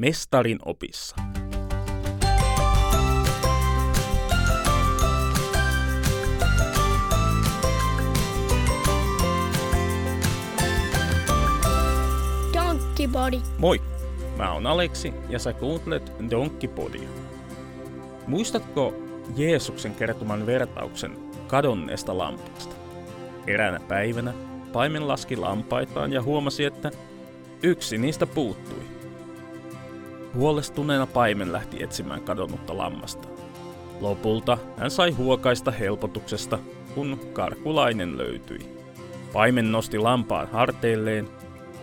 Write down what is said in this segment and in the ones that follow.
Mestarin opissa. Donkey Body. Moi, mä oon Aleksi ja sä kuuntelet Donkkipodia. Muistatko Jeesuksen kertoman vertauksen kadonneesta lampaasta? Eräänä päivänä paimen laski lampaitaan ja huomasi, että yksi niistä puuttui. Huolestuneena paimen lähti etsimään kadonnutta lammasta. Lopulta hän sai huokaista helpotuksesta, kun karkulainen löytyi. Paimen nosti lampaan harteilleen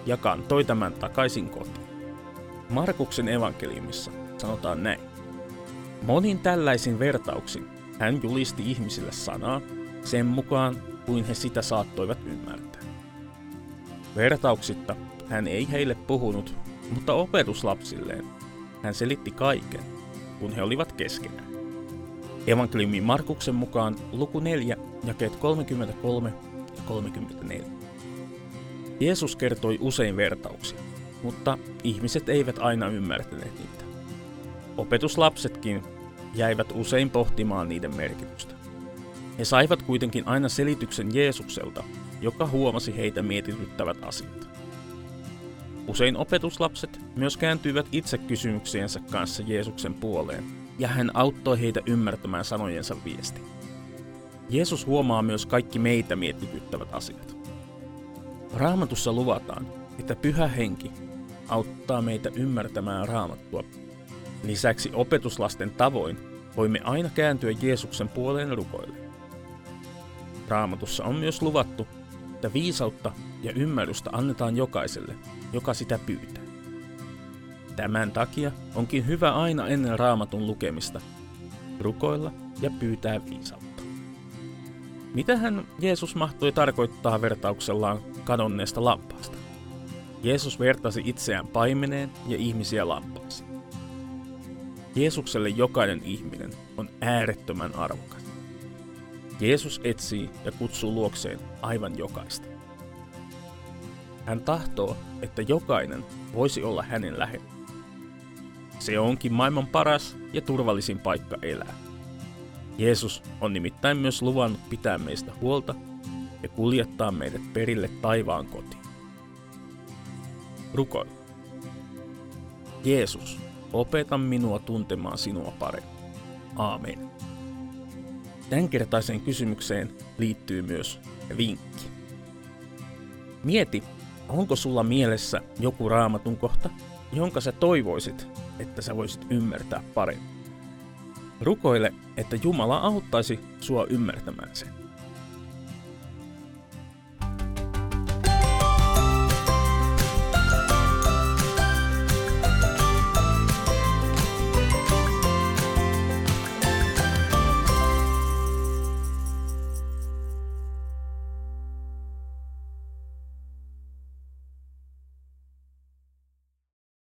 ja kantoi tämän takaisin kotiin. Markuksen evankeliumissa sanotaan näin. Monin tällaisin vertauksin hän julisti ihmisille sanaa sen mukaan, kuin he sitä saattoivat ymmärtää. Vertauksitta hän ei heille puhunut, mutta opetuslapsilleen hän selitti kaiken, kun he olivat keskenään. Evankeliumin Markuksen mukaan luku 4, jakeet 33 ja 34. Jeesus kertoi usein vertauksia, mutta ihmiset eivät aina ymmärtäneet niitä. Opetuslapsetkin jäivät usein pohtimaan niiden merkitystä. He saivat kuitenkin aina selityksen Jeesukselta, joka huomasi heitä mietityttävät asiat. Usein opetuslapset myös kääntyivät itse kysymyksiensä kanssa Jeesuksen puoleen, ja hän auttoi heitä ymmärtämään sanojensa viesti. Jeesus huomaa myös kaikki meitä mietityttävät asiat. Raamatussa luvataan, että pyhä henki auttaa meitä ymmärtämään raamattua. Lisäksi opetuslasten tavoin voimme aina kääntyä Jeesuksen puoleen rukoille. Raamatussa on myös luvattu, että viisautta ja ymmärrystä annetaan jokaiselle, joka sitä pyytää. Tämän takia onkin hyvä aina ennen raamatun lukemista rukoilla ja pyytää viisautta. Mitähän Jeesus mahtoi tarkoittaa vertauksellaan kadonneesta lampaasta? Jeesus vertasi itseään paimeneen ja ihmisiä lampaisiin. Jeesukselle jokainen ihminen on äärettömän arvokas. Jeesus etsii ja kutsuu luokseen aivan jokaista. Hän tahtoo, että jokainen voisi olla hänen lähellä. Se onkin maailman paras ja turvallisin paikka elää. Jeesus on nimittäin myös luvannut pitää meistä huolta ja kuljettaa meidät perille taivaan kotiin. Rukoilla. Jeesus, opeta minua tuntemaan sinua paremmin. Aamen. Tämänkertaiseen kysymykseen liittyy myös vinkki. Mieti, onko sulla mielessä joku raamatun kohta, jonka sä toivoisit, että sä voisit ymmärtää paremmin. Rukoile, että Jumala auttaisi sua ymmärtämään sen.